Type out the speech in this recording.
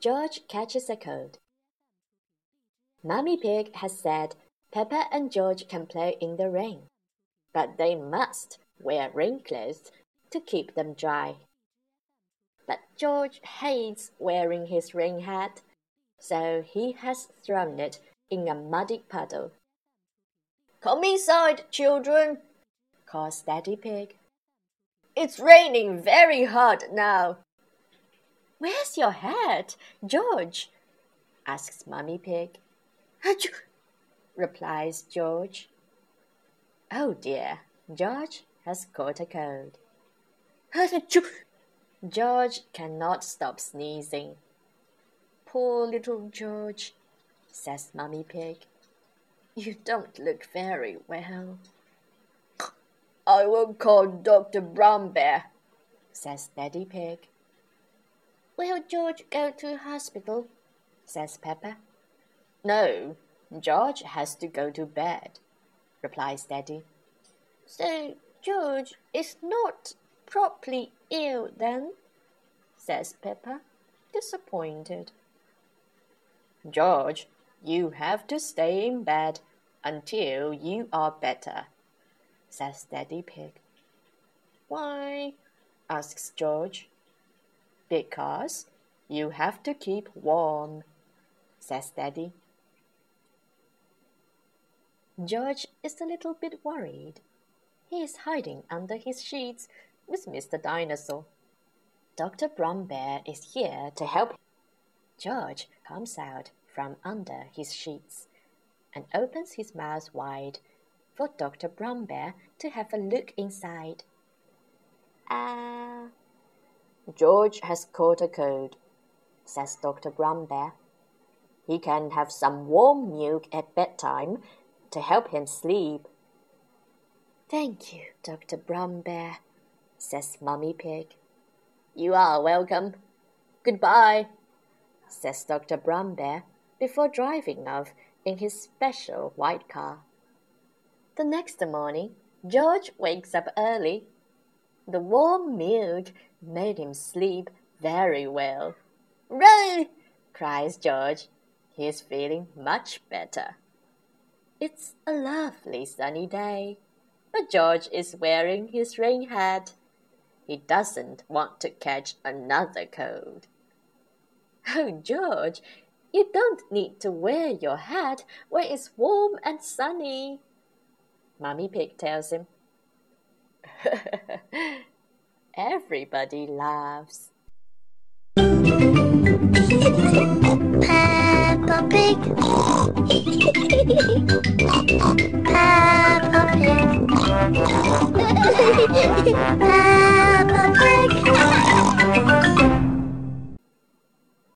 George catches a cold. Mummy Pig has said Peppa and George can play in the rain, but they must wear rain clothes to keep them dry. But George hates wearing his rain hat, so he has thrown it in a muddy puddle. Come inside, children, calls Daddy Pig. It's raining very hard now. Where's your hat, George? asks Mummy Pig. replies George. Oh dear, George has caught a cold. George cannot stop sneezing. Poor little George, says Mummy Pig. You don't look very well. I will call Dr. Brown Bear, says Daddy Pig. Will George go to hospital? says Peppa. No, George has to go to bed, replies Daddy. So George is not properly ill then? says Peppa, disappointed. George, you have to stay in bed until you are better, says Daddy Pig. Why? asks George. Because you have to keep warm, says Daddy. George is a little bit worried. He is hiding under his sheets with Mr. Dinosaur. Dr. Brown Bear is here to help. George comes out from under his sheets and opens his mouth wide for Dr. Brown Bear to have a look inside. Ah, George has caught a cold, says Dr. Brown Bear. He can have some warm milk at bedtime to help him sleep. Thank you, Dr. Brown Bear, says Mummy Pig. You are welcome. Goodbye, says Dr. Brown Bear before driving off in his special white car. The next morning, George wakes up early the warm milk made him sleep very well. Run! cries George. He is feeling much better. It's a lovely sunny day, but George is wearing his rain hat. He doesn't want to catch another cold. Oh, George, you don't need to wear your hat when it's warm and sunny. Mummy Pig tells him. Everybody laughs. Peppa Pig. Peppa Pig. Peppa